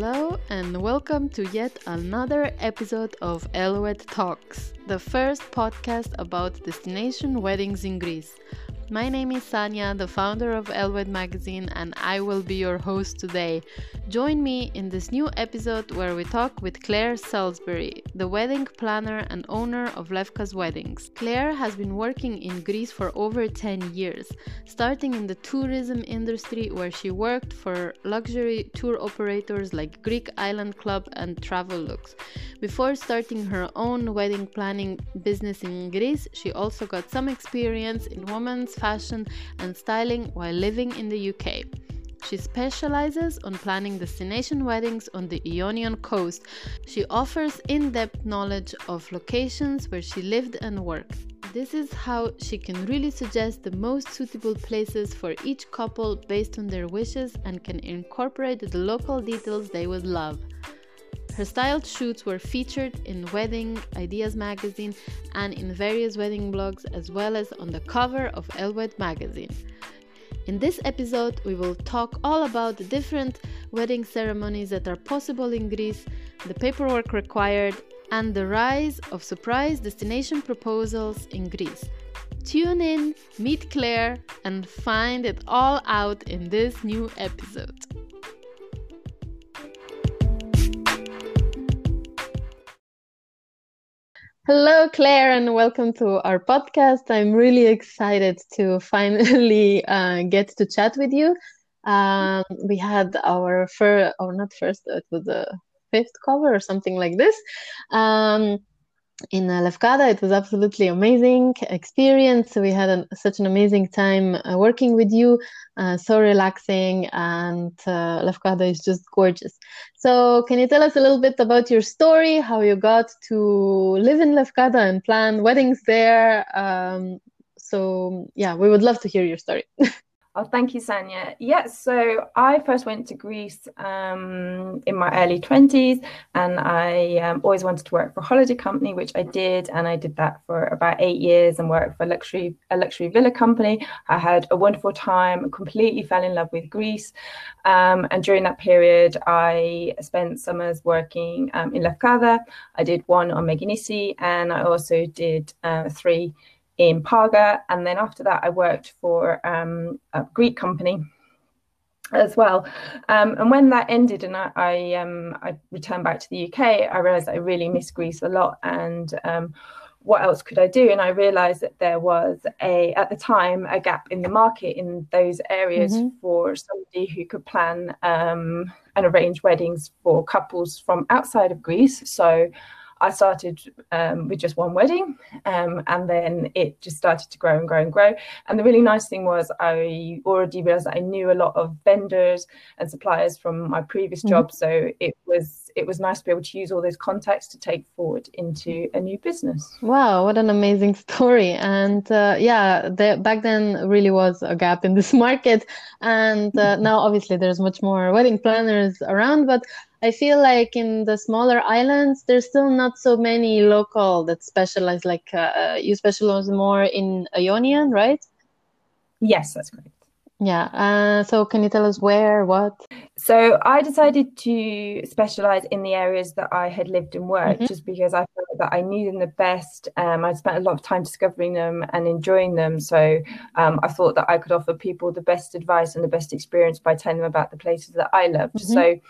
Hello, and welcome to yet another episode of Elwed Talks, the first podcast about destination weddings in Greece. My name is Sanya, the founder of Elwed magazine, and I will be your host today. Join me in this new episode where we talk with Claire Salisbury, the wedding planner and owner of Lefkas Weddings. Claire has been working in Greece for over 10 years, starting in the tourism industry where she worked for luxury tour operators like Greek Island Club and Travel Travelux. Before starting her own wedding planning business in Greece, she also got some experience in women's fashion and styling while living in the UK. She specializes on planning destination weddings on the Ionian coast. She offers in depth knowledge of locations where she lived and worked. This is how she can really suggest the most suitable places for each couple based on their wishes and can incorporate the local details they would love. Her styled shoots were featured in Wedding Ideas magazine and in various wedding blogs, as well as on the cover of Elwed magazine. In this episode, we will talk all about the different wedding ceremonies that are possible in Greece, the paperwork required, and the rise of surprise destination proposals in Greece. Tune in, meet Claire, and find it all out in this new episode. Hello, Claire, and welcome to our podcast. I'm really excited to finally uh, get to chat with you. Um, we had our first, or not first, it was the fifth cover or something like this. Um, in Lefkada. It was absolutely amazing experience. We had an, such an amazing time uh, working with you, uh, so relaxing, and uh, Lefkada is just gorgeous. So, can you tell us a little bit about your story, how you got to live in Lefkada and plan weddings there? Um, so, yeah, we would love to hear your story. Oh, thank you, Sanya. Yes, so I first went to Greece um, in my early 20s, and I um, always wanted to work for a holiday company, which I did, and I did that for about eight years and worked for a luxury a luxury villa company. I had a wonderful time, completely fell in love with Greece, um, and during that period, I spent summers working um, in Lefkada. I did one on Meganisi, and I also did uh, three in Parga. And then after that, I worked for um, a Greek company as well. Um, and when that ended and I, I, um, I, returned back to the UK, I realized I really miss Greece a lot. And um, what else could I do? And I realized that there was a, at the time, a gap in the market in those areas mm-hmm. for somebody who could plan um, and arrange weddings for couples from outside of Greece. So I started um, with just one wedding, um, and then it just started to grow and grow and grow. And the really nice thing was I already realized that I knew a lot of vendors and suppliers from my previous mm-hmm. job, so it was it was nice to be able to use all those contacts to take forward into a new business. Wow, what an amazing story! And uh, yeah, the, back then really was a gap in this market, and uh, now obviously there's much more wedding planners around, but I feel like in the smaller islands, there's still not so many local that specialize. Like uh, uh, you specialize more in Ionian, right? Yes, that's correct. Yeah. Uh, so can you tell us where, what? So I decided to specialize in the areas that I had lived and worked, mm-hmm. just because I felt that I knew them the best. Um, I'd spent a lot of time discovering them and enjoying them. So um, I thought that I could offer people the best advice and the best experience by telling them about the places that I loved. Mm-hmm. So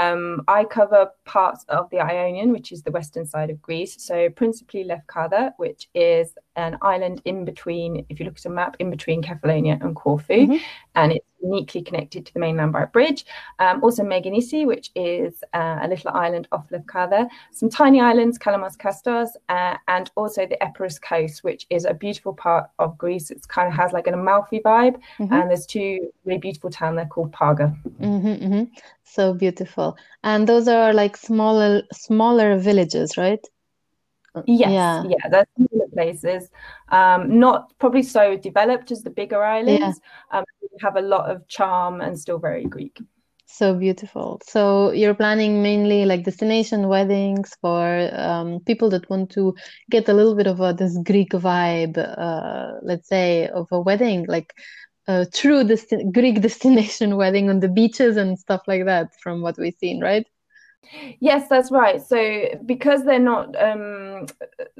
um, I cover parts of the Ionian, which is the western side of Greece. So principally Lefkada, which is an island in between, if you look at a map, in between Kefalonia and Corfu, mm-hmm. and it's uniquely connected to the mainland by a bridge. Um, also Meganisi, which is uh, a little island off Lefkada. Some tiny islands, Kalamos Kastos, uh, and also the Epirus coast, which is a beautiful part of Greece. It kind of has like an Amalfi vibe, mm-hmm. and there's two really beautiful towns there called Parga. Mm-hmm, mm-hmm. so beautiful, and those are like smaller smaller villages, right? Yes, yeah, yeah similar places. Um, not probably so developed as the bigger islands. Yeah. Um, have a lot of charm and still very Greek. So beautiful. So you're planning mainly like destination weddings for um, people that want to get a little bit of a, this Greek vibe, uh, let's say, of a wedding. Like a true desti- Greek destination wedding on the beaches and stuff like that, from what we've seen, right? Yes, that's right. So because they're not um,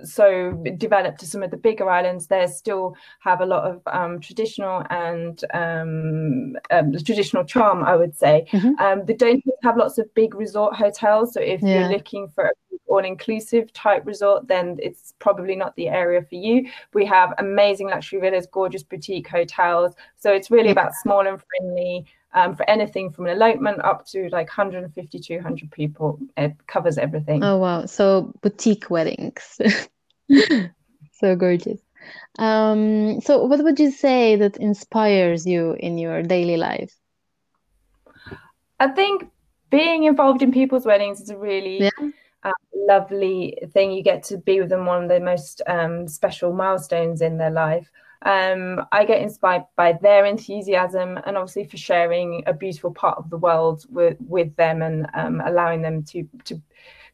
so developed to some of the bigger islands, they still have a lot of um, traditional and um, um traditional charm, I would say. Mm-hmm. Um, they don't have lots of big resort hotels. So if yeah. you're looking for all-inclusive type resort, then it's probably not the area for you. We have amazing luxury villas, gorgeous boutique hotels. So it's really about small and friendly um, for anything from an elopement up to like 150 200 people it covers everything. Oh wow. So boutique weddings. So gorgeous. Um, so what would you say that inspires you in your daily life? I think being involved in people's weddings is a really yeah. uh, lovely thing. You get to be with them one of the most um, special milestones in their life um, I get inspired by their enthusiasm and obviously for sharing a beautiful part of the world with, with them and um, allowing them to, to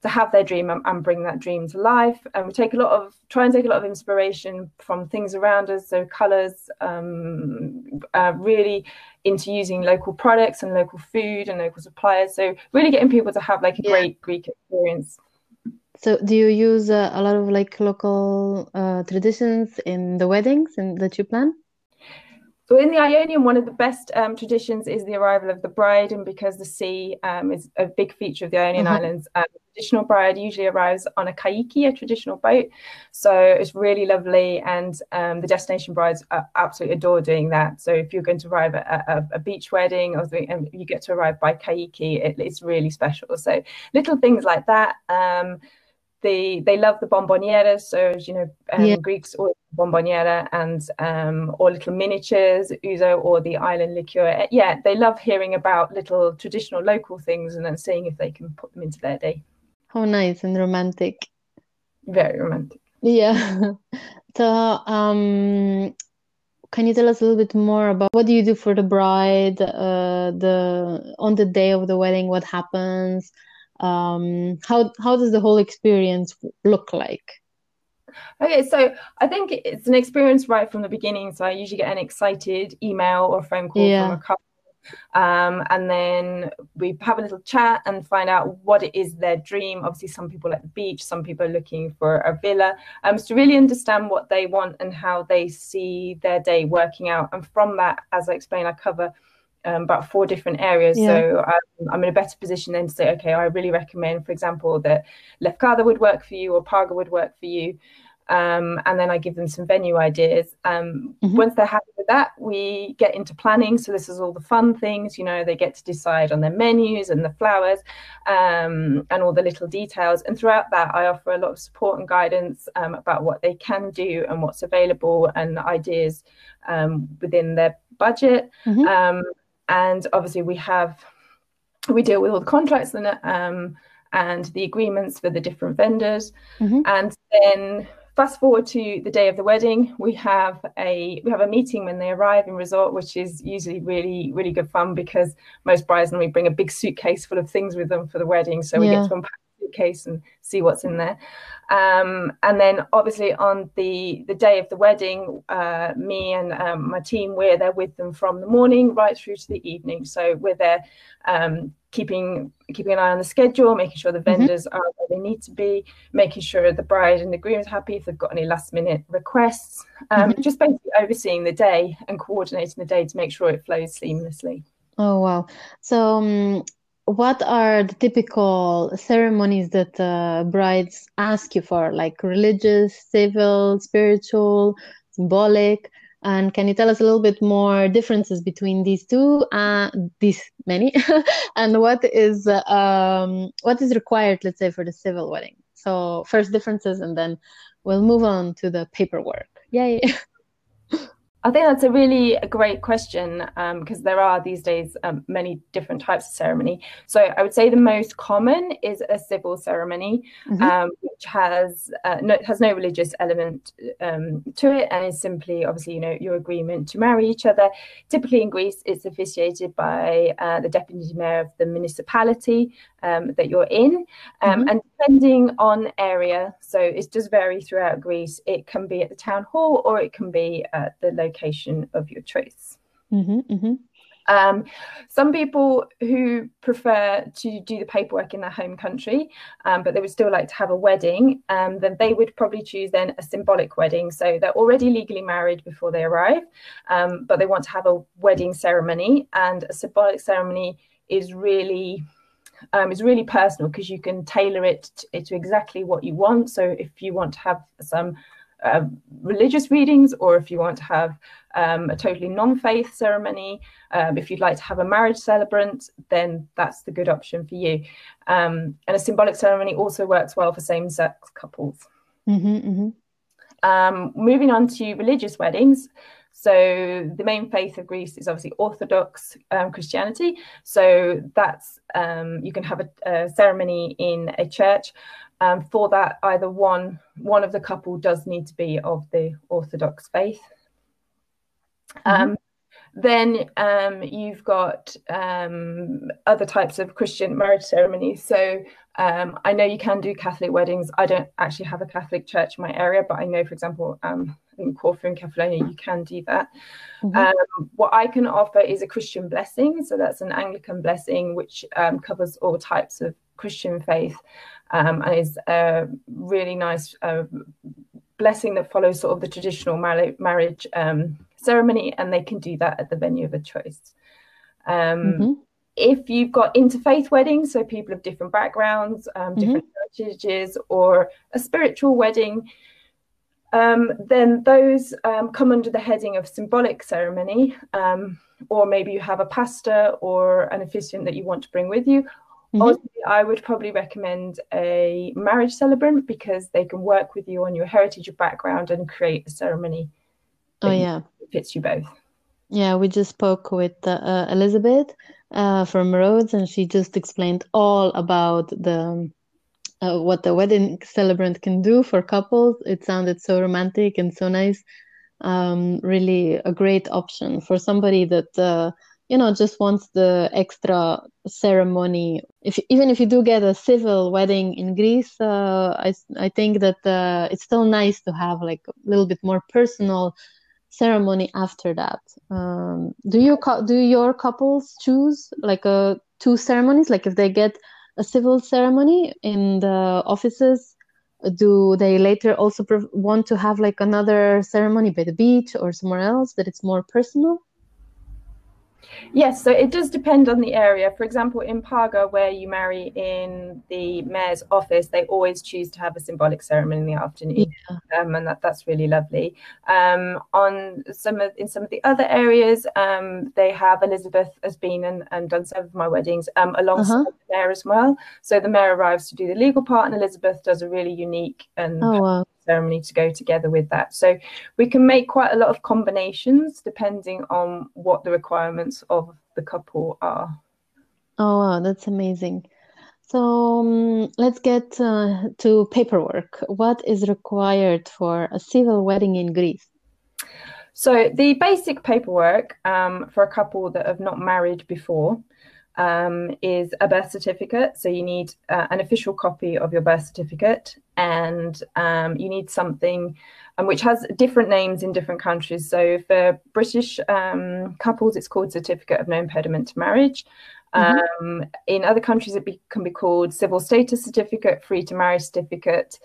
to have their dream and, and, bring that dream to life. And we take a lot of try and take a lot of inspiration from things around us, so colours, um, uh, really into using local products and local food and local suppliers. So really getting people to have like a yeah. great Greek experience. So, do you use uh, a lot of like local uh, traditions in the weddings and that you plan? So in the Ionian, one of the best um, traditions is the arrival of the bride, and because the sea um, is a big feature of the Ionian uh-huh. Islands, um, the traditional bride usually arrives on a kaiki, a traditional boat. So it's really lovely, and um, the destination brides absolutely adore doing that. So if you're going to arrive at a, a beach wedding or and you get to arrive by kaiki, it, it's really special. So little things like that. They they love the bombonieras. So you know, um, yeah. Greeks or bomboniera and um, or little miniatures, ouzo or the island liqueur. Uh, yeah, they love hearing about little traditional local things and then seeing if they can put them into their day. How nice and romantic. Very romantic. Yeah. so, um, can you tell us a little bit more about what do you do for the bride? Uh, the on the day of the wedding, what happens? Um, how how does the whole experience look like okay so i think it's an experience right from the beginning so i usually get an excited email or phone call yeah. from a couple um, and then we have a little chat and find out what it is their dream. Obviously, some people at the beach, some people are looking for a villa. Um, so to really understand what they want and how they see their day working out. And from that, as I explained, I cover um, about four different areas. Yeah. So I'm, I'm, in a better position then to say, okay, I really recommend, for example, that Lefkada would work for you or Parga would work for you. Um, and then I give them some venue ideas. Um, mm-hmm. Once they're happy with that, we get into planning. So this is all the fun things, you know, they get to decide on their menus and the flowers um, and all the little details. And throughout that, I offer a lot of support and guidance um, about what they can do and what's available and ideas um, within their budget. Mm-hmm um, and obviously we have we deal with all the contracts and um, and the agreements for the different vendors mm-hmm. and then fast forward to the day of the wedding we have a we have a meeting when they arrive in resort which is usually really really good fun because most brides normally bring a big suitcase full of things with them for the wedding so we yeah. get to unpack suitcase and see what's in there um, and then obviously on the the day of the wedding, uh, me and um, my team we're there with them from the morning right through to the evening. So we're there um, keeping keeping an eye on the schedule, making sure the mm-hmm. vendors mm-hmm. are where they need to be, making sure the bride and the groom is happy if they've got any last minute requests. Um, mm-hmm. Just basically overseeing the day and coordinating the day to make sure it flows seamlessly. Oh wow! So um, what are the typical ceremonies that uh, brides ask you for, like religious, civil, spiritual, symbolic? And can you tell us a little bit more differences between these two, uh, these many, and what is um, what is required, let's say, for the civil wedding? So first differences, and then we'll move on to the paperwork. Yay! I think that's a really great question because um, there are these days um, many different types of ceremony. So I would say the most common is a civil ceremony, mm-hmm. um, which has uh, no, has no religious element um, to it, and is simply obviously you know your agreement to marry each other. Typically in Greece, it's officiated by uh, the deputy mayor of the municipality um, that you're in, um, mm-hmm. and depending on area, so it does vary throughout Greece. It can be at the town hall or it can be at the local location of your choice. Mm-hmm, mm-hmm. Um, some people who prefer to do the paperwork in their home country, um, but they would still like to have a wedding, um, then they would probably choose then a symbolic wedding. So they're already legally married before they arrive, um, but they want to have a wedding ceremony, and a symbolic ceremony is really um, is really personal because you can tailor it to, to, exactly what you want. So if you want to have some uh, religious readings, or if you want to have um, a totally non-faith ceremony, um, if you'd like to have a marriage celebrant, then that's the good option for you. Um, and a symbolic ceremony also works well for same-sex couples. Mm-hmm, mm-hmm. Um, moving on to religious weddings. So the main faith of Greece is obviously Orthodox um, Christianity. So that's um, you can have a, a, ceremony in a church. Um, for that, either one one of the couple does need to be of the Orthodox faith. Mm-hmm. Um, then um, you've got um, other types of Christian marriage ceremonies. So um, I know you can do Catholic weddings. I don't actually have a Catholic church in my area, but I know, for example, um, in Corfu and Kefalonia, you can do that. Mm-hmm. Um, what I can offer is a Christian blessing. So that's an Anglican blessing, which um, covers all types of Christian faith and is a really nice uh, blessing that follows sort of the traditional marriage um, ceremony, and they can do that at the venue of a choice. Um, mm-hmm. If you've got interfaith weddings, so people of different backgrounds, um, mm-hmm. different heritages, or a spiritual wedding, um, then those um, come under the heading of symbolic ceremony. Um, or maybe you have a pastor or an officiant that you want to bring with you, Mm-hmm. I would probably recommend a marriage celebrant because they can work with you on your heritage, your background, and create a ceremony. Oh yeah, fits you both. Yeah, we just spoke with uh, Elizabeth uh, from Rhodes, and she just explained all about the uh, what the wedding celebrant can do for couples. It sounded so romantic and so nice. Um, really, a great option for somebody that uh, you know just wants the extra ceremony. If even if you do get a civil wedding in greece uh, i i think that uh, it's still nice to have like a little bit more personal ceremony after that. Um, do you do your couples choose like a uh, two ceremonies? Like if they get a civil ceremony in the offices do they later also want to have like another ceremony by the beach or somewhere else that it's more personal Yes, so it does depend on the area. For example, in Parga, where you marry in the mayor's office, they always choose to have a symbolic ceremony in the afternoon, yeah. um, and that, that's really lovely. Um, on some of in some of the other areas, um, they have Elizabeth has been and, and done some of my weddings um, alongside uh-huh. the mayor as well. So the mayor arrives to do the legal part, and Elizabeth does a really unique and oh, wow ceremony to go together with that. So we can make quite a lot of combinations depending on what the requirements of the couple are. Oh, wow, that's amazing. So um, let's get uh, to paperwork. What is required for a civil wedding in Greece? So the basic paperwork um, for a couple that have not married before um, is a birth certificate. So you need uh, an official copy of your birth certificate, and um, you need something um, which has different names in different countries. So for British um, couples, it's called Certificate of No Impediment to Marriage. Mm-hmm. Um, in other countries, it be, can be called Civil Status Certificate, Free to Marry Certificate.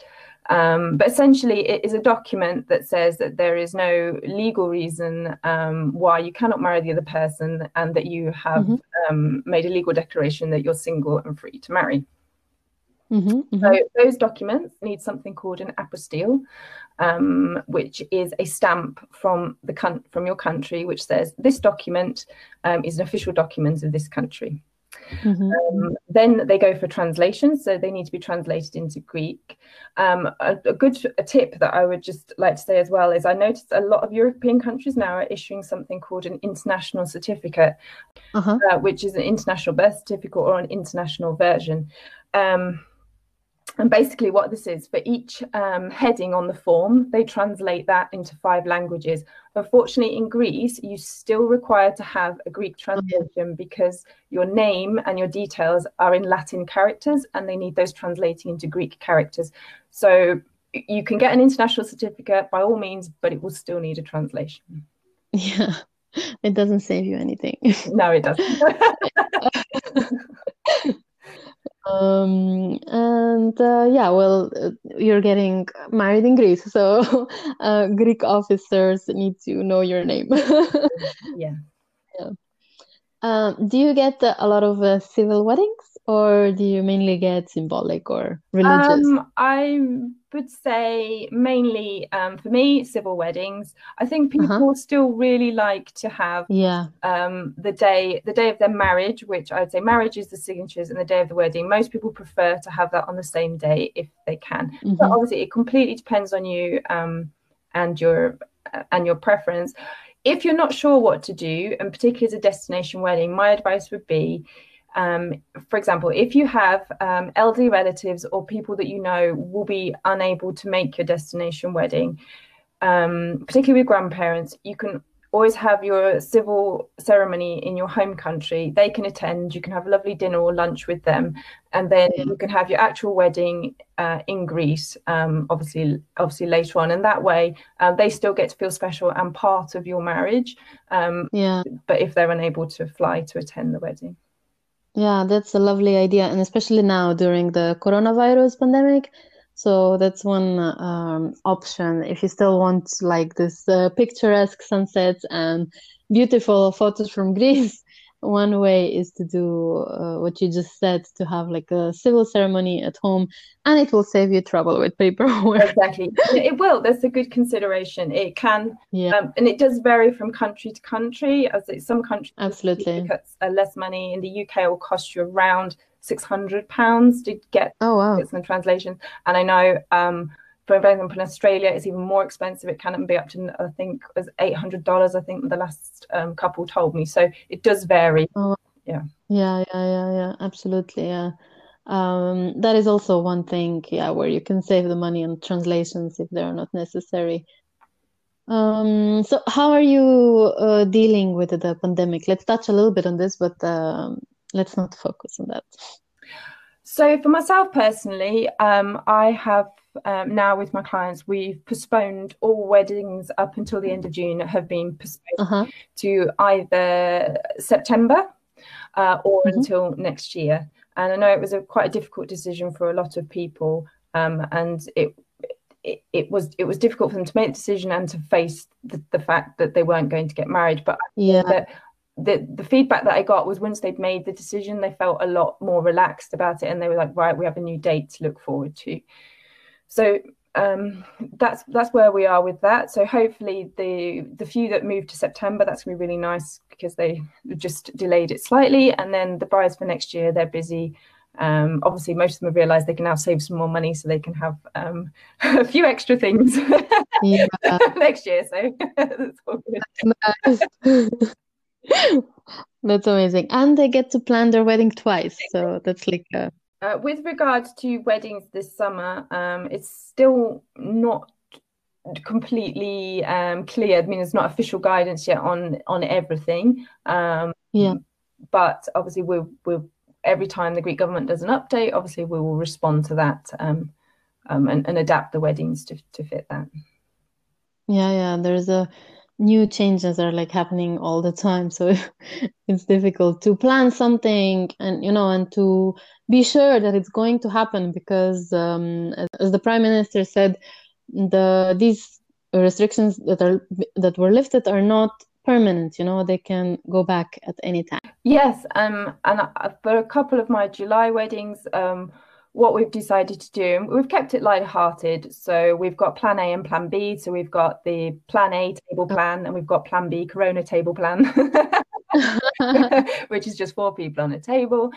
Um, but essentially, it is a document that says that there is no legal reason um, why you cannot marry the other person and that you have mm-hmm. um, made a legal declaration that you're single and free to marry. Mm-hmm, mm-hmm. So those documents need something called an apostille, um, which is a stamp from the from your country, which says this document um, is an official document of this country. Mm-hmm. Um, then they go for translation, so they need to be translated into Greek. Um, a, a, good a tip that I would just like to say as well is I noticed a lot of European countries now are issuing something called an international certificate, uh-huh. uh, which is an international birth certificate or an international version. Um, and basically, what this is for each um, heading on the form, they translate that into five languages. Unfortunately, in Greece, you still require to have a Greek translation because your name and your details are in Latin characters and they need those translating into Greek characters. So you can get an international certificate by all means, but it will still need a translation. Yeah. it doesn't save you anything. no, it doesn't. um, and uh, yeah, well, uh, you're getting married in Greece, so uh, Greek officers need to know your name. yeah. Yeah. Um, do you get a lot of uh, civil weddings? or do you mainly get symbolic or religious? Um, I would say mainly um, for me civil weddings. I think uh-huh. people uh-huh. still really like to have yeah um, the day the day of their marriage, which I'd say marriage is the signatures, and the day of the wedding. Most people prefer to have that on the same day if they can. Mm-hmm. But obviously, it completely depends on you um, and your uh, and your preference. If you're not sure what to do, and particularly as a destination wedding, my advice would be um, for example, if you have um, elderly relatives or people that you know will be unable to make your destination wedding, um, particularly with grandparents, you can always have your civil ceremony in your home country. They can attend, you can have a lovely dinner or lunch with them, and then you can have your actual wedding uh, in Greece, um, obviously, obviously later on. And that way, uh, they still get to feel special and part of your marriage. Um, yeah. But if they're unable to fly to attend the wedding. Yeah, that's a lovely idea, and especially now during the coronavirus pandemic. So that's one um, option if you still want like this uh, picturesque sunsets and beautiful photos from Greece one way is to do uh, what you just said to have like a civil ceremony at home and it will save you trouble with paperwork. Exactly. It will. That's a good consideration. It can yeah. um, and it does vary from country to country. As some countries absolutely. uh, less money in the uk will cost you around 600 pounds to get oh wow. get some translations and i know um for example, in Australia, it's even more expensive. It can be up to, I think, was eight hundred dollars. I think the last um, couple told me. So it does vary. Oh, yeah. Yeah, yeah, yeah, yeah. Absolutely, yeah. Um, that is also one thing, yeah, where you can save the money on translations if they're not necessary. Um, so how are you uh, dealing with the pandemic? Let's touch a little bit on this, but um, let's not focus on that. So for myself personally, um, I have um, now with my clients, we've postponed all weddings up until the end of June have been postponed uh-huh. to either September uh, or mm-hmm. until next year. And I know it was a quite a difficult decision for a lot of people, um, and it, it, it was it was difficult for them to make the decision and to face the, the fact that they weren't going to get married. But yeah. the the feedback that I got was once they'd made the decision, they felt a lot more relaxed about it, and they were like, right, we have a new date to look forward to so um, that's that's where we are with that. So hopefully the the few that moved to September, that's gonna be really nice because they just delayed it slightly. And then the brides for next year, they're busy. Um, obviously, most of them have realised they can now save some more money, so they can have um, a few extra things next year. So that's, that's, that's amazing, and they get to plan their wedding twice. So that's like a uh, with regards to weddings this summer, um, it's still not completely um, clear. I mean, there's not official guidance yet on on everything. Um, yeah. But obviously, we'll, we'll every time the Greek government does an update, obviously we will respond to that um, um, and, and adapt the weddings to to fit that. Yeah, yeah. There's a new changes are like happening all the time so it's difficult to plan something and you know and to be sure that it's going to happen because um, as, the prime minister said the these restrictions that are that were lifted are not permanent you know they can go back at any time. Yes um and for a couple of my july weddings um what we've decided to do, we've kept it light-hearted. So we've got plan A and plan B. So we've got the plan A table plan and we've got plan B Corona table plan, which is just four people on a table.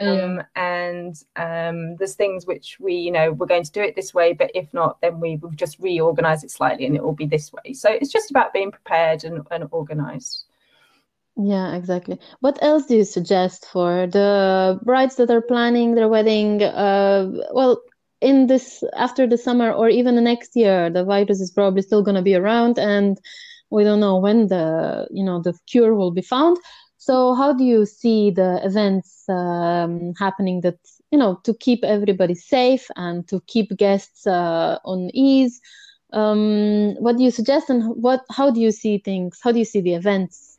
Um, and um, there's things which we, you know, we're going to do it this way, but if not, then we will just reorganize it slightly and it will be this way. So it's just about being prepared and, and organized. Yeah, exactly. What else do you suggest for the brides that are planning their wedding? Uh, well, in this after the summer or even the next year, the virus is probably still going to be around, and we don't know when the you know the cure will be found. So, how do you see the events um, happening that you know to keep everybody safe and to keep guests uh, on ease? um, what do you suggest, and what how do you see things? How do you see the events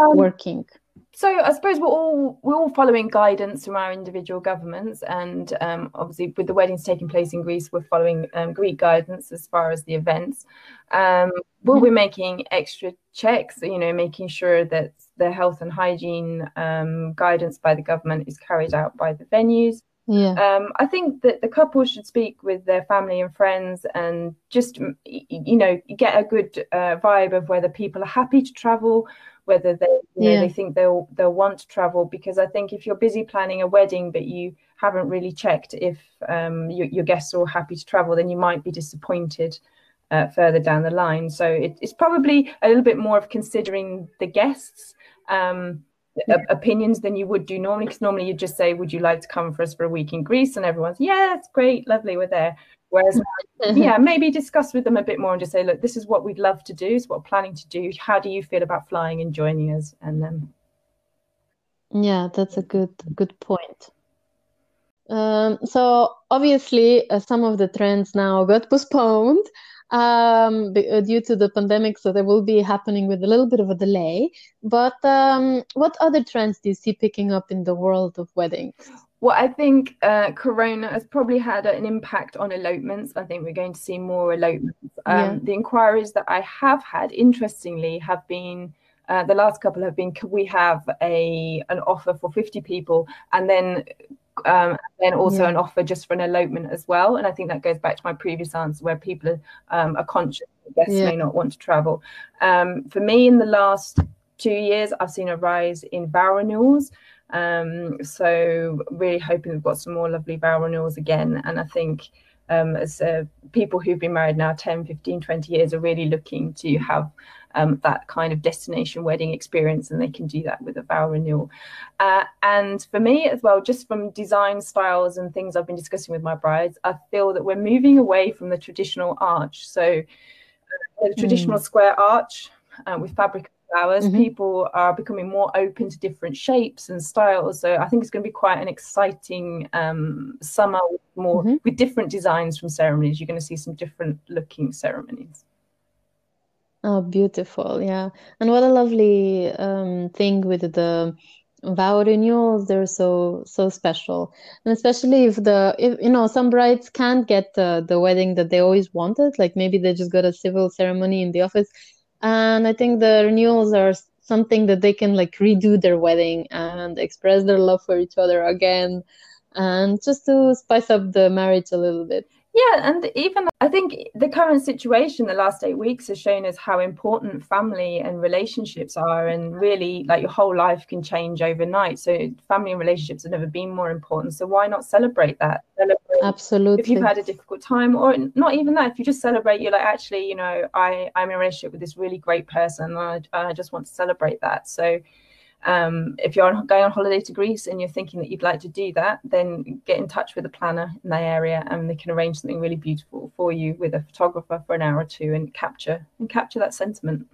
um, working? So I suppose we're all we're all following guidance from our individual governments, and um, obviously with the weddings taking place in Greece, we're following um, Greek guidance as far as the events. Um, we'll mm-hmm. be making extra checks, you know, making sure that the health and hygiene um, guidance by the government is carried out by the venues. Yeah. Um, I think that the couple should speak with their family and friends and just, you know, get a good uh, vibe of whether people are happy to travel, whether they, you know, yeah. they think they'll they'll want to travel. Because I think if you're busy planning a wedding but you haven't really checked if um, your, your guests are happy to travel, then you might be disappointed uh, further down the line. So it, it's probably a little bit more of considering the guests. Um, yeah. opinions than you would do normally because normally you'd just say would you like to come for us for a week in greece and everyone's yeah it's great lovely we're there whereas yeah maybe discuss with them a bit more and just say look this is what we'd love to do is what we're planning to do how do you feel about flying and joining us and then yeah that's a good good point um, so obviously uh, some of the trends now got postponed um, uh, due to the pandemic, so they will be happening with a little bit of a delay. But um, what other trends do you see picking up in the world of weddings? Well, I think uh, Corona has probably had an impact on elopements. I think we're going to see more elopements. Um, yeah. The inquiries that I have had, interestingly, have been uh, the last couple have been we have a an offer for 50 people and then um, and also yeah. an offer just for an elopement as well. And I think that goes back to my previous answer where people are, um, are conscious guests yeah. may not want to travel. Um, for me, in the last two years, I've seen a rise in vow renewals. Um, so really hoping we've got some more lovely vow renewals again. And I think um, as uh, people who've been married now 10, 15, 20 years are really looking to have um, that kind of destination wedding experience, and they can do that with a vow renewal. Uh, and for me as well, just from design styles and things I've been discussing with my brides, I feel that we're moving away from the traditional arch. So, uh, the traditional mm. square arch uh, with fabric flowers, mm-hmm. people are becoming more open to different shapes and styles. So I think it's going to be quite an exciting um, summer with more mm-hmm. with different designs from ceremonies. You're going to see some different looking ceremonies. Oh, beautiful. Yeah. And what a lovely um, thing with the vow renewals. They're so, so special. And especially if the, if, you know, some brides can't get the, the wedding that they always wanted. Like maybe they just got a civil ceremony in the office. And I think the renewals are something that they can like redo their wedding and express their love for each other again and just to spice up the marriage a little bit. Yeah, and even I think the current situation, the last eight weeks, has shown us how important family and relationships are, and really, like your whole life can change overnight. So, family and relationships have never been more important. So, why not celebrate that? Celebrate Absolutely. If you've had a difficult time, or not even that, if you just celebrate, you're like, actually, you know, I I'm in a relationship with this really great person, and I, I just want to celebrate that. So um, if you're going on holiday to Greece and you're thinking that you'd like to do that, then get in touch with a planner in that area, and they can arrange something really beautiful for you with a photographer for an hour or two and capture and capture that sentiment.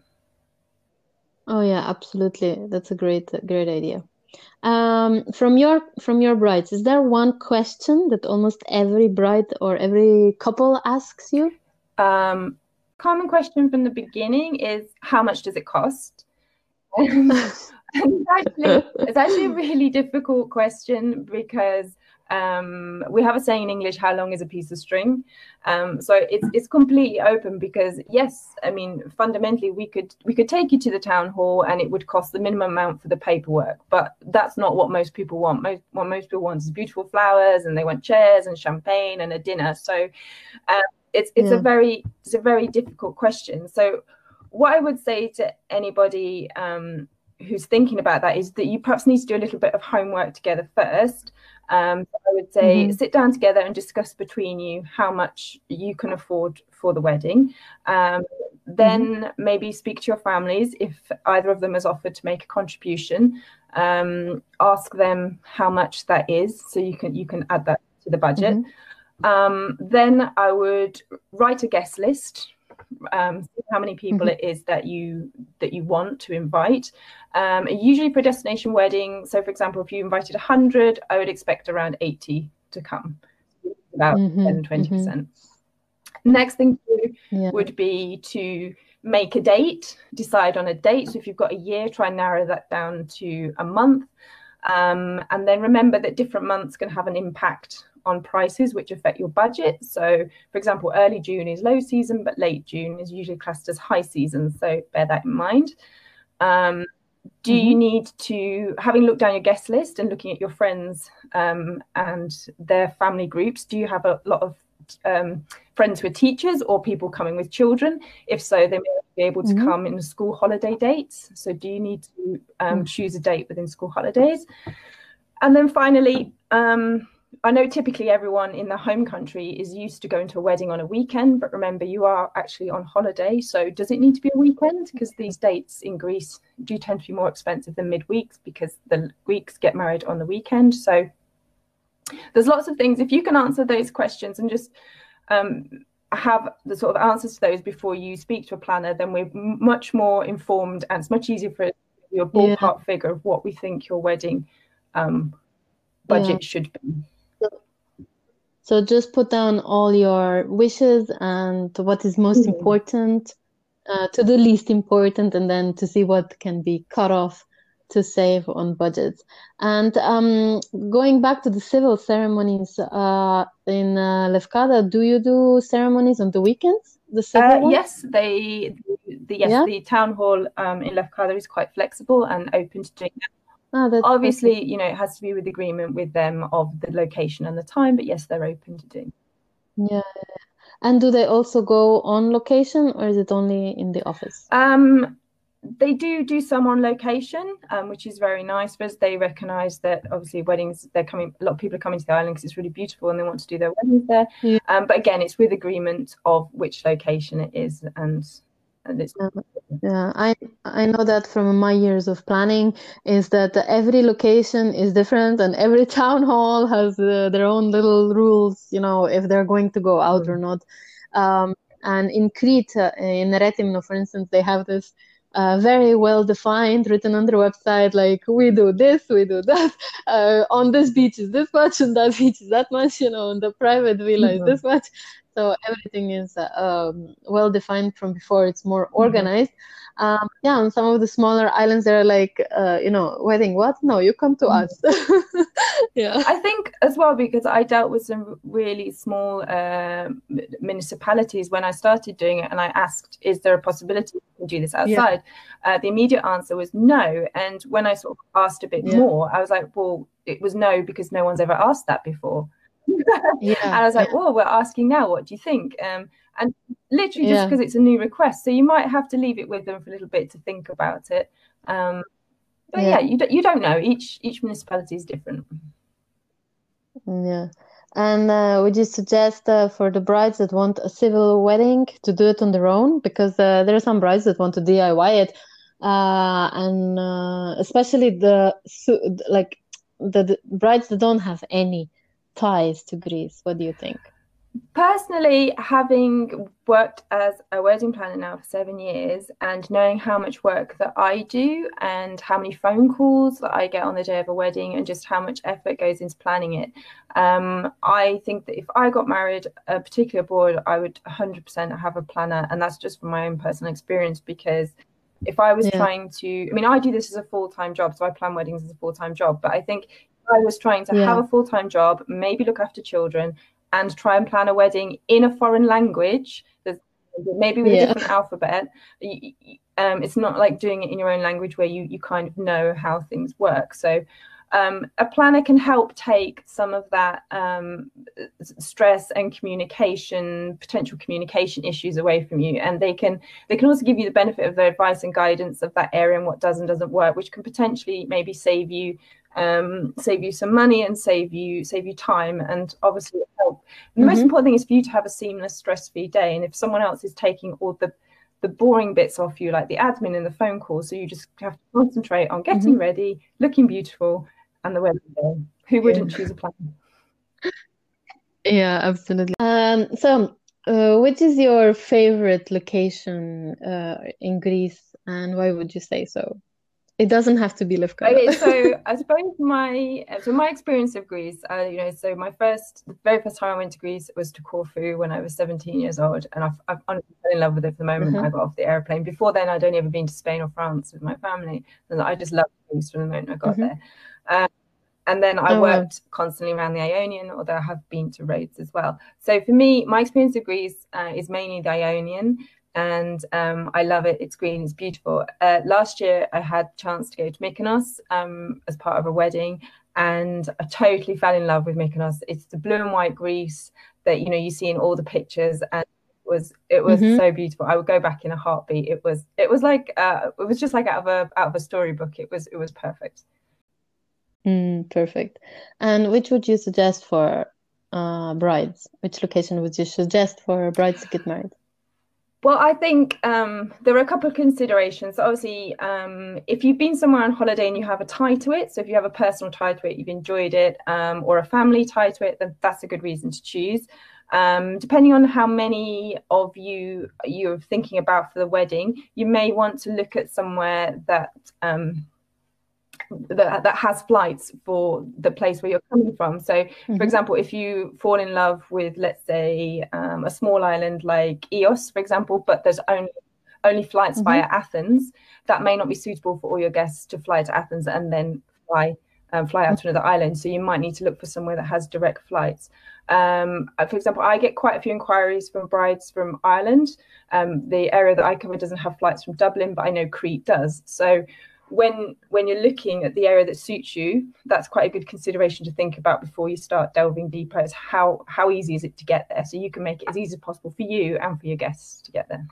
Oh yeah, absolutely. That's a great great idea. Um, from your from your brides, is there one question that almost every bride or every couple asks you? Um, common question from the beginning is how much does it cost? it's actually it's actually a really difficult question because um, we have a saying in English, "How long is a piece of string?" Um, so it's it's completely open because yes, I mean fundamentally we could we could take you to the town hall and it would cost the minimum amount for the paperwork, but that's not what most people want. Most what most people want is beautiful flowers and they want chairs and champagne and a dinner. So um, it's it's yeah. a very it's a very difficult question. So what I would say to anybody um, who's thinking about that is that you perhaps need to do a little bit of homework together first. Um, I would say mm-hmm. sit down together and discuss between you how much you can afford for the wedding. Um, then mm-hmm. maybe speak to your families if either of them has offered to make a contribution. Um, ask them how much that is, so you can you can add that to the budget. Mm-hmm. Um, then I would write a guest list um, how many people mm-hmm. it is that you that you want to invite. Um, usually for a destination wedding, so for example, if you invited 100, I would expect around 80 to come, about mm-hmm. 10 20 percent. Mm-hmm. Next thing to do yeah. would be to make a date, decide on a date. So if you've got a year, try and narrow that down to a month. Um, and then remember that different months can have an impact on prices which affect your budget. So, for example, early June is low season, but late June is usually classed as high season. So, bear that in mind. Um, do mm-hmm. you need to, having looked down your guest list and looking at your friends um, and their family groups, do you have a lot of um, friends who are teachers or people coming with children? If so, they may be able to mm-hmm. come in school holiday dates. So, do you need to um, mm-hmm. choose a date within school holidays? And then finally, um, I know typically everyone in the home country is used to going to a wedding on a weekend, but remember you are actually on holiday. So does it need to be a weekend? Because these dates in Greece do tend to be more expensive than midweeks because the Greeks get married on the weekend. So there's lots of things. If you can answer those questions and just um, have the sort of answers to those before you speak to a planner, then we're much more informed and it's much easier for your ballpark yeah. figure of what we think your wedding um, budget yeah. should be. So just put down all your wishes and what is most mm-hmm. important uh, to the least important, and then to see what can be cut off to save on budgets. And um, going back to the civil ceremonies uh, in uh, Lefkada, do you do ceremonies on the weekends? The civil uh, yes, they. The, yes, yeah? the town hall um, in Lefkada is quite flexible and open to doing that Oh, Obviously, perfect. you know, it has to be with agreement with them of the location and the time, but yes, they're open to doing. Yeah. And do they also go on location or is it only in the office? Um, they do do some on location, um, which is very nice because they recognise that obviously weddings they're coming. A lot of people are coming to the island because it's really beautiful and they want to do their weddings there. Yeah. Um, but again, it's with agreement of which location it is and yeah, I I know that from my years of planning is that every location is different and every town hall has uh, their own little rules. You know, if they're going to go out mm. or not. Um, and in Crete, uh, in Rethymno, for instance, they have this uh, very well defined, written on their website, like we do this, we do that. Uh, on this beach is this much, and that beach is that much. You know, on the private villa mm-hmm. is this much so everything is um, well defined from before it's more mm-hmm. organized mm-hmm. um, yeah on some of the smaller islands they're like uh, you know wedding what no you come to mm-hmm. us yeah i think as well because i dealt with some really small uh, municipalities when i started doing it and i asked is there a possibility to do this outside yeah. Uh, the immediate answer was no and when i sort of asked a bit yeah. more i was like well it was no because no one's ever asked that before yeah, and I was like, "Well, we're asking now. What do you think?" Um, and literally just because yeah. it's a new request, so you might have to leave it with them for a little bit to think about it. Um, but yeah, yeah you don't, you don't know. Each each municipality is different. Yeah. And uh, would you suggest uh, for the brides that want a civil wedding to do it on their own? Because uh, there are some brides that want to DIY it, uh, and uh, especially the like the, the, brides that don't have any ties to Greece? What do you think? Personally, having worked as a wedding planner now for seven years and knowing how much work that I do and how many phone calls that I get on the day of a wedding and just how much effort goes into planning it, um, I think that if I got married, a particular board, I would 100% have a planner. And that's just from my own personal experience because if I was yeah. trying to, I mean, I do this as a full time job, so I plan weddings as a full time job. But I think I was trying to yeah. have a full time job, maybe look after children, and try and plan a wedding in a foreign language, maybe with yeah. a different alphabet. Um, it's not like doing it in your own language where you you kind of know how things work. So. Um, a planner can help take some of that um, stress and communication, potential communication issues away from you, and they can they can also give you the benefit of the advice and guidance of that area and what does and doesn't work, which can potentially maybe save you um, save you some money and save you save you time and obviously help. The mm-hmm. most important thing is for you to have a seamless, stress-free day. And if someone else is taking all the the boring bits off you, like the admin and the phone calls, so you just have to concentrate on getting mm-hmm. ready, looking beautiful, and the weather. Who wouldn't yeah. choose a plan? Yeah, absolutely. Um, so, uh, which is your favorite location uh, in Greece, and why would you say so? It doesn't have to be Lefkada. okay, so I suppose my so my experience of Greece, uh, you know, so my first, the very first time I went to Greece was to Corfu when I was 17 years old, and I've, I've honestly fell in love with it the moment mm-hmm. I got off the airplane. Before then, I'd only ever been to Spain or France with my family, and I just loved Greece from the moment I got mm-hmm. there. Um, and then I oh, worked wow. constantly around the Ionian, although I have been to Rhodes as well. So for me, my experience of Greece uh, is mainly the Ionian and um, I love it. It's green, it's beautiful. Uh, last year, I had a chance to go to Mykonos um, as part of a wedding, and I totally fell in love with Mykonos. It's the blue and white Greece that you know you see in all the pictures, and it was it was mm-hmm. so beautiful. I would go back in a heartbeat. It was it was like uh, it was just like out of a out of a storybook. It was it was perfect. Mm, perfect. And which would you suggest for uh, brides? Which location would you suggest for brides to get married? Well, I think um, there are a couple of considerations. Obviously, um, if you've been somewhere on holiday and you have a tie to it, so if you have a personal tie to it, you've enjoyed it, um, or a family tie to it, then that's a good reason to choose. Um, depending on how many of you you're thinking about for the wedding, you may want to look at somewhere that um, that, that has flights for the place where you're coming from. So, mm-hmm. for example, if you fall in love with, let's say, um, a small island like Ios, for example, but there's only only flights mm-hmm. via Athens, that may not be suitable for all your guests to fly to Athens and then fly um, fly out to another island. So you might need to look for somewhere that has direct flights. Um, uh, for example, I get quite a few inquiries from brides from Ireland. Um, the area that I cover doesn't have flights from Dublin, but I know Crete does. So when when you're looking at the area that suits you, that's quite a good consideration to think about before you start delving deeper. Is how how easy is it to get there, so you can make it as easy as possible for you and for your guests to get there.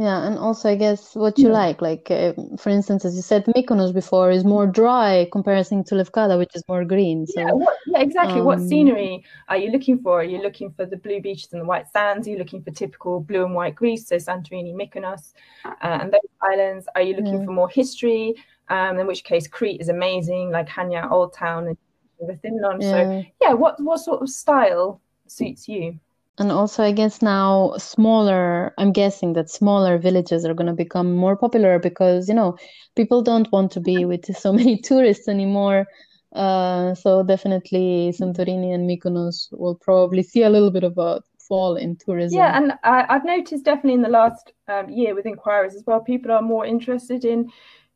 Yeah, and also I guess what you yeah. like, like uh, for instance, as you said, Mykonos before is more dry comparison to Lefkada, which is more green. So yeah, what, yeah exactly. Um, what scenery are you looking for? Are you looking for the blue beaches and the white sands? Are you looking for typical blue and white Greece, so Santorini, Mykonos, uh, and those islands? Are you looking yeah. for more history? Um, in which case Crete is amazing, like Hania Old Town and Rethymno. Yeah. So yeah, what what sort of style suits you? And also, I guess now smaller. I'm guessing that smaller villages are going to become more popular because you know people don't want to be with so many tourists anymore. Uh, so definitely Santorini and Mykonos will probably see a little bit of a fall in tourism. Yeah, and I, have noticed definitely in the last um, year with inquiries as well, people are more interested in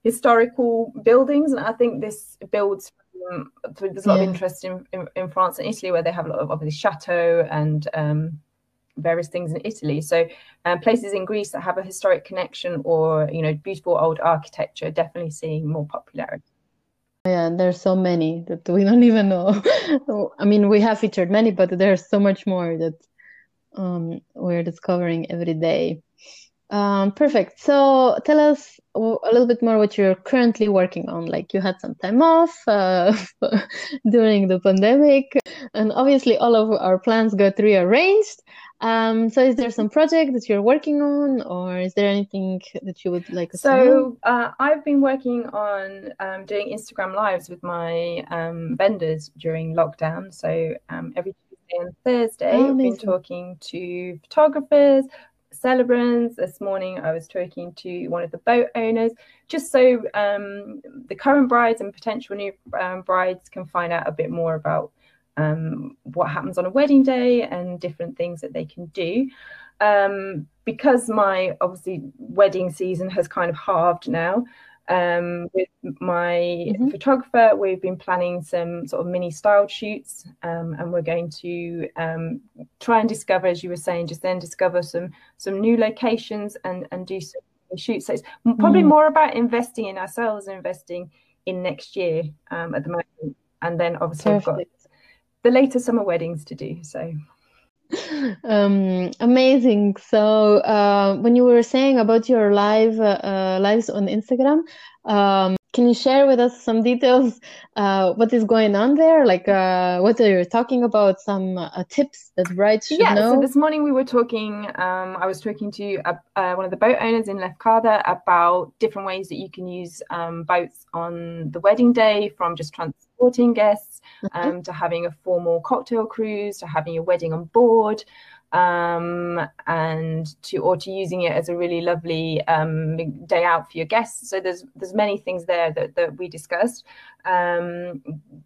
historical buildings, and I think this builds. From, there's a lot yeah. of interest in, in, in, France and Italy, where they have a lot of obviously chateau and um, various things in Italy. So um, places in Greece that have a historic connection or you know beautiful old architecture, definitely seeing more popularity. Yeah, and there's so many that we don't even know. I mean, we have featured many, but there's so much more that um, we're discovering every day. Um, perfect. So tell us a little bit more what you're currently working on. Like you had some time off uh, during the pandemic, and obviously all of our plans got rearranged. Um, so is there some project that you're working on, or is there anything that you would like to So uh, I've been working on um, doing Instagram lives with my um, vendors during lockdown. So um, every Tuesday and Thursday, oh, I've been talking to photographers, celebrants. This morning, I was talking to one of the boat owners, just so um, the current brides and potential new um, brides can find out a bit more about um, what happens on a wedding day and different things that they can do. Um, because my obviously wedding season has kind of halved now, um, with my mm-hmm. photographer, we've been planning some sort of mini styled shoots, um, and we're going to um, try and discover, as you were saying, just then discover some some new locations and and do some shoots. So it's probably mm. more about investing in ourselves, and investing in next year um, at the moment, and then obviously Perfect. we've got the later summer weddings to do. So um, amazing. So uh, when you were saying about your live uh, lives on Instagram, um, can you share with us some details? Uh, what is going on there? Like uh, what are you talking about? Some uh, tips that brides should yeah, know. so this morning we were talking. Um, I was talking to uh, one of the boat owners in Lefkada about different ways that you can use um, boats on the wedding day, from just transporting guests. Um, to having a formal cocktail cruise to having a wedding on board. um, and to or to using it as a really lovely um, day out for your guests. So there's there's many things there that, that we discussed. Um,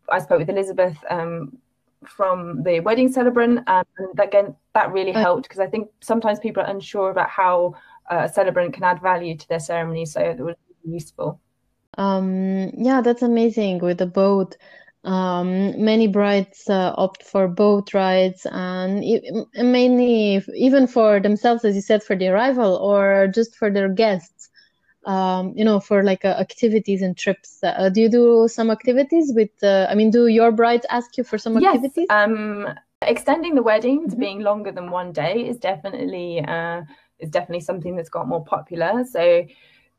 I spoke with Elizabeth um, from the wedding celebrant, um, and again that really helped because I think sometimes people are unsure about how uh, a celebrant can add value to their ceremony, so it was useful. Um, yeah, that's amazing with the boat. Um, many brides uh, opt for boat rides and mainly even for themselves, as you said, for the arrival or just for their guests. Um, you know, for like uh, activities and trips. Uh, do you do some activities with? Uh, I mean, do your brides ask you for some activities? Yes. Um, extending the wedding mm-hmm. to being longer than one day is definitely uh, is definitely something that's got more popular. So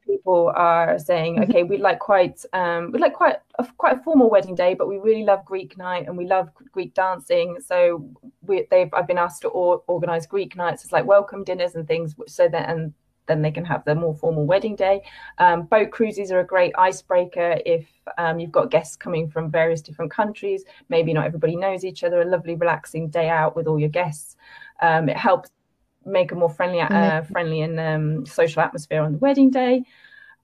people are saying, mm-hmm. okay, we'd like quite um, we'd like quite a, quite a formal wedding day, but we really love Greek night and we love Greek dancing. So we, they've I've been asked to or, organize Greek nights. It's like welcome dinners and things, so that and then they can have the more formal wedding day. Um, boat cruises are a great icebreaker if um, you've got guests coming from various different countries. Maybe not everybody knows each other. A lovely, relaxing day out with all your guests. Um, it helps make a more friendly, uh, mm-hmm. friendly and um, social atmosphere on the wedding day.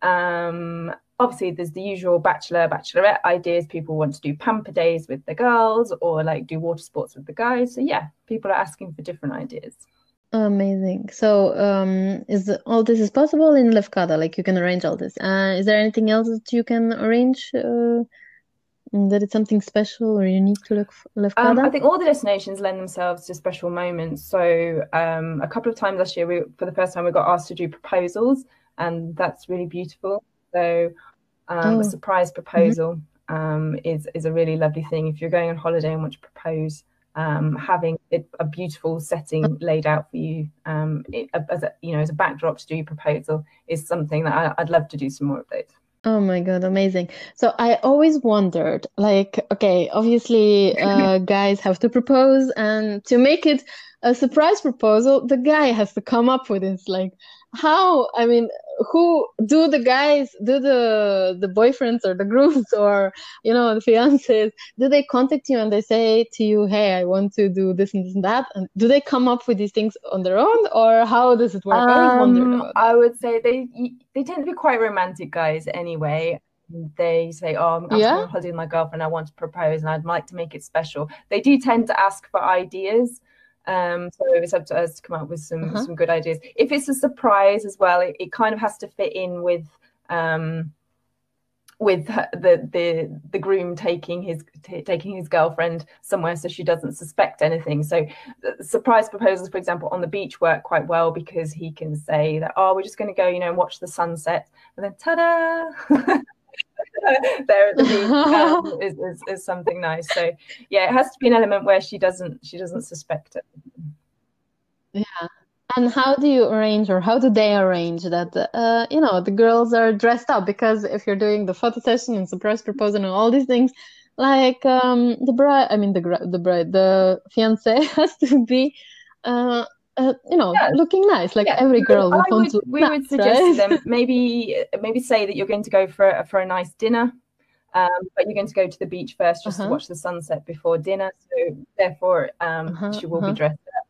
Um, obviously, there's the usual bachelor, bachelorette ideas. People want to do pamper days with the girls or like do water sports with the guys. So yeah, people are asking for different ideas. Amazing. So, um, is all this is possible in Lefkada? Like you can arrange all this. Uh, is there anything else that you can arrange? Uh, that it's something special or unique to Lefkada? Um, I think all the destinations lend themselves to special moments. So um, a couple of times last year, we for the first time we got asked to do proposals, and that's really beautiful. So um, oh. a surprise proposal mm-hmm. is is a really lovely thing. If you're going on holiday and want to propose, um, having it, a beautiful setting oh. laid out for you um, it, as a, you know as a backdrop to do your proposal is something that I, I'd love to do some more of those. Oh my God, amazing. So I always wondered, like, okay, obviously, uh, guys have to propose, and to make it a surprise proposal, the guy has to come up with this. Like, how? I mean, who do the guys, do the the boyfriends or the grooms or you know the fiancés? Do they contact you and they say to you, "Hey, I want to do this and this and that"? And do they come up with these things on their own, or how does it work? Um, I, I would say they they tend to be quite romantic guys anyway they say, "Oh, I'm, yeah. holiday with my girlfriend. I want to propose, and I'd like to make it special." They do tend to ask for ideas, um, so it's up to us to come up with some uh-huh. some good ideas. If it's a surprise as well, it, it kind of has to fit in with um, with the the the groom taking his t- taking his girlfriend somewhere so she doesn't suspect anything. So surprise proposals, for example, on the beach work quite well because he can say that, oh, we're just going to go, you know, and watch the sunset, and then ta-da. there at the beach um, is, is, is something nice. So yeah, it has to be an element where she doesn't she doesn't suspect it. Yeah. And how do you arrange, or how do they arrange that? Uh, you know, the girls are dressed up because if you're doing the photo session and surprise proposal and all these things, like um, the bride, I mean the the bride, the fiance has to be uh, uh, you know, looking nice. Like every girl would want to. We would suggest right? to them maybe maybe say that you're going to go for a, for a nice dinner, um, but you're going to go to the beach first just uh-huh. to watch the sunset before dinner. So therefore, um, uh-huh, she will uh-huh. be dressed up.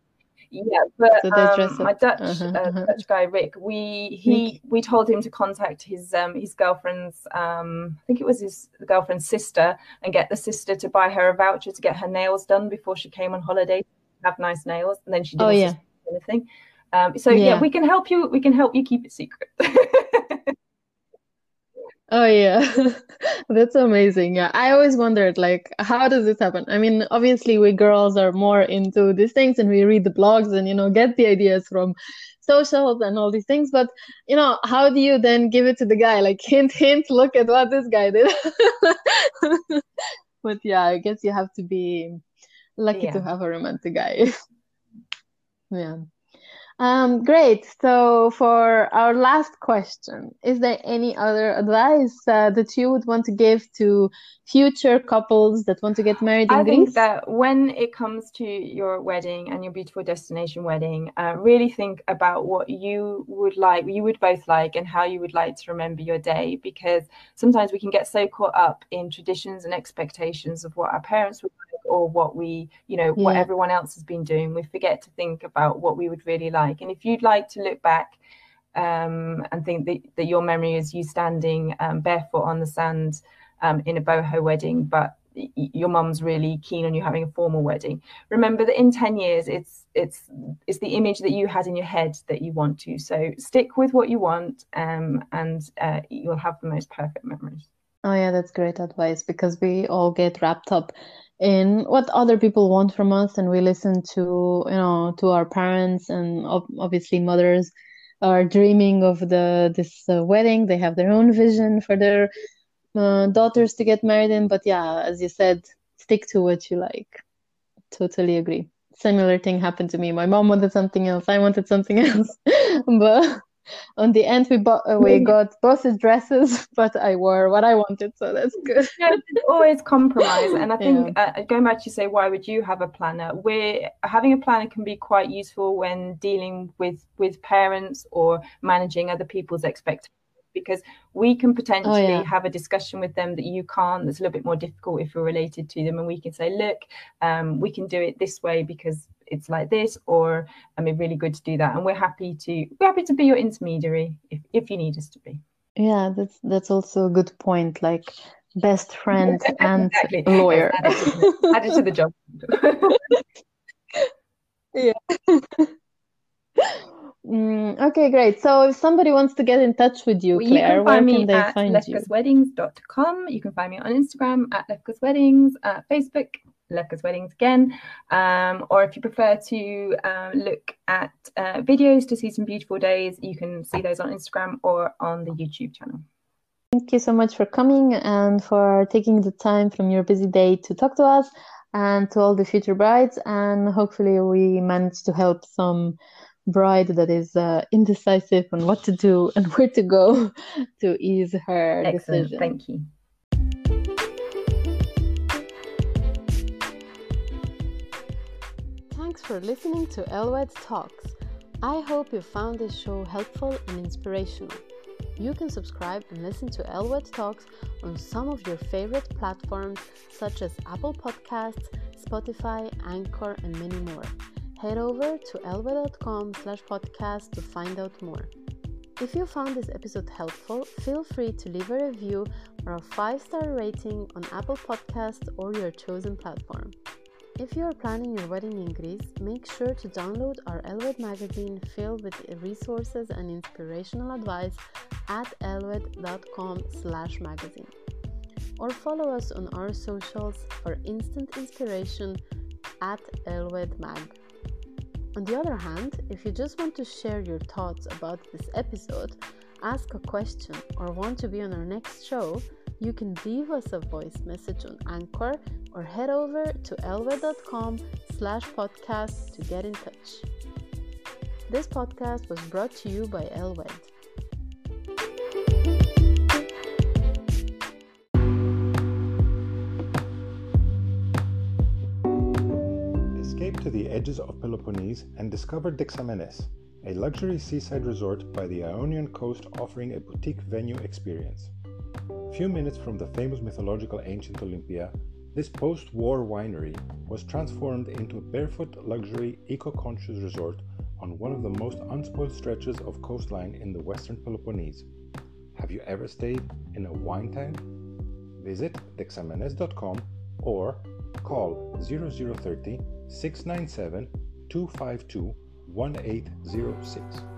Yeah, but so um, my Dutch uh-huh, uh, uh-huh. Dutch guy Rick, we he we told him to contact his um, his girlfriend's um, I think it was his girlfriend's sister and get the sister to buy her a voucher to get her nails done before she came on holiday. Have nice nails, and then she did. Oh yeah anything. Um, so yeah. yeah, we can help you. We can help you keep it secret. oh yeah, that's amazing. Yeah, I always wondered like, how does this happen? I mean, obviously we girls are more into these things, and we read the blogs and you know get the ideas from socials and all these things. But you know, how do you then give it to the guy? Like hint, hint. Look at what this guy did. but yeah, I guess you have to be lucky yeah. to have a romantic guy. Yeah. Um, great. So, for our last question, is there any other advice uh, that you would want to give to future couples that want to get married in I Greece? think that when it comes to your wedding and your beautiful destination wedding, uh, really think about what you would like, you would both like, and how you would like to remember your day. Because sometimes we can get so caught up in traditions and expectations of what our parents would or what we you know yeah. what everyone else has been doing we forget to think about what we would really like. And if you'd like to look back um, and think that, that your memory is you standing um, barefoot on the sand um, in a boho wedding but your mum's really keen on you having a formal wedding remember that in 10 years it's it's it's the image that you had in your head that you want to. So stick with what you want um, and uh, you'll have the most perfect memories. Oh yeah that's great advice because we all get wrapped up in what other people want from us and we listen to you know to our parents and obviously mothers are dreaming of the this uh, wedding they have their own vision for their uh, daughters to get married in. But yeah, as you said, stick to what you like. Totally agree. Similar thing happened to me. My mom wanted something else. I wanted something else. but on the end, we bought uh, we got both dresses, but I wore what I wanted, so that's good. yeah, always compromise, and I think yeah. uh, going back to say why would you have a planner? We're having a planner can be quite useful when dealing with with parents or managing other people's expectations because we can potentially oh, yeah. have a discussion with them that you can't that's a little bit more difficult if you're related to them and we can say look um, we can do it this way because it's like this or i mean really good to do that and we're happy to we're happy to be your intermediary if, if you need us to be yeah that's that's also a good point like best friend and exactly. lawyer add it, to, add it to the job yeah Mm, okay, great. So if somebody wants to get in touch with you, Claire, you can where can they find you? You can find me on Instagram at lefkasweddings, at Facebook, Lefkas Weddings again. Um, or if you prefer to um, look at uh, videos to see some beautiful days, you can see those on Instagram or on the YouTube channel. Thank you so much for coming and for taking the time from your busy day to talk to us and to all the future brides. And hopefully, we managed to help some bride that is uh, indecisive on what to do and where to go to ease her Excellent. decision. Thank you. For listening to Elwed Talks. I hope you found this show helpful and inspirational. You can subscribe and listen to Elwed Talks on some of your favorite platforms such as Apple Podcasts, Spotify, Anchor, and many more head over to elwed.com slash podcast to find out more. If you found this episode helpful, feel free to leave a review or a 5-star rating on Apple Podcasts or your chosen platform. If you are planning your wedding in Greece, make sure to download our Elwed magazine filled with resources and inspirational advice at elwed.com slash magazine. Or follow us on our socials for instant inspiration at elwedmag. On the other hand, if you just want to share your thoughts about this episode, ask a question, or want to be on our next show, you can leave us a voice message on Anchor or head over to elwed.com slash podcast to get in touch. This podcast was brought to you by Elwed. Escape to the edges of Peloponnese and discover Dexamenes, a luxury seaside resort by the Ionian coast offering a boutique venue experience. Few minutes from the famous mythological ancient Olympia, this post war winery was transformed into a barefoot luxury eco conscious resort on one of the most unspoiled stretches of coastline in the western Peloponnese. Have you ever stayed in a wine town? Visit dexamenes.com or call 0030 697 252 1806.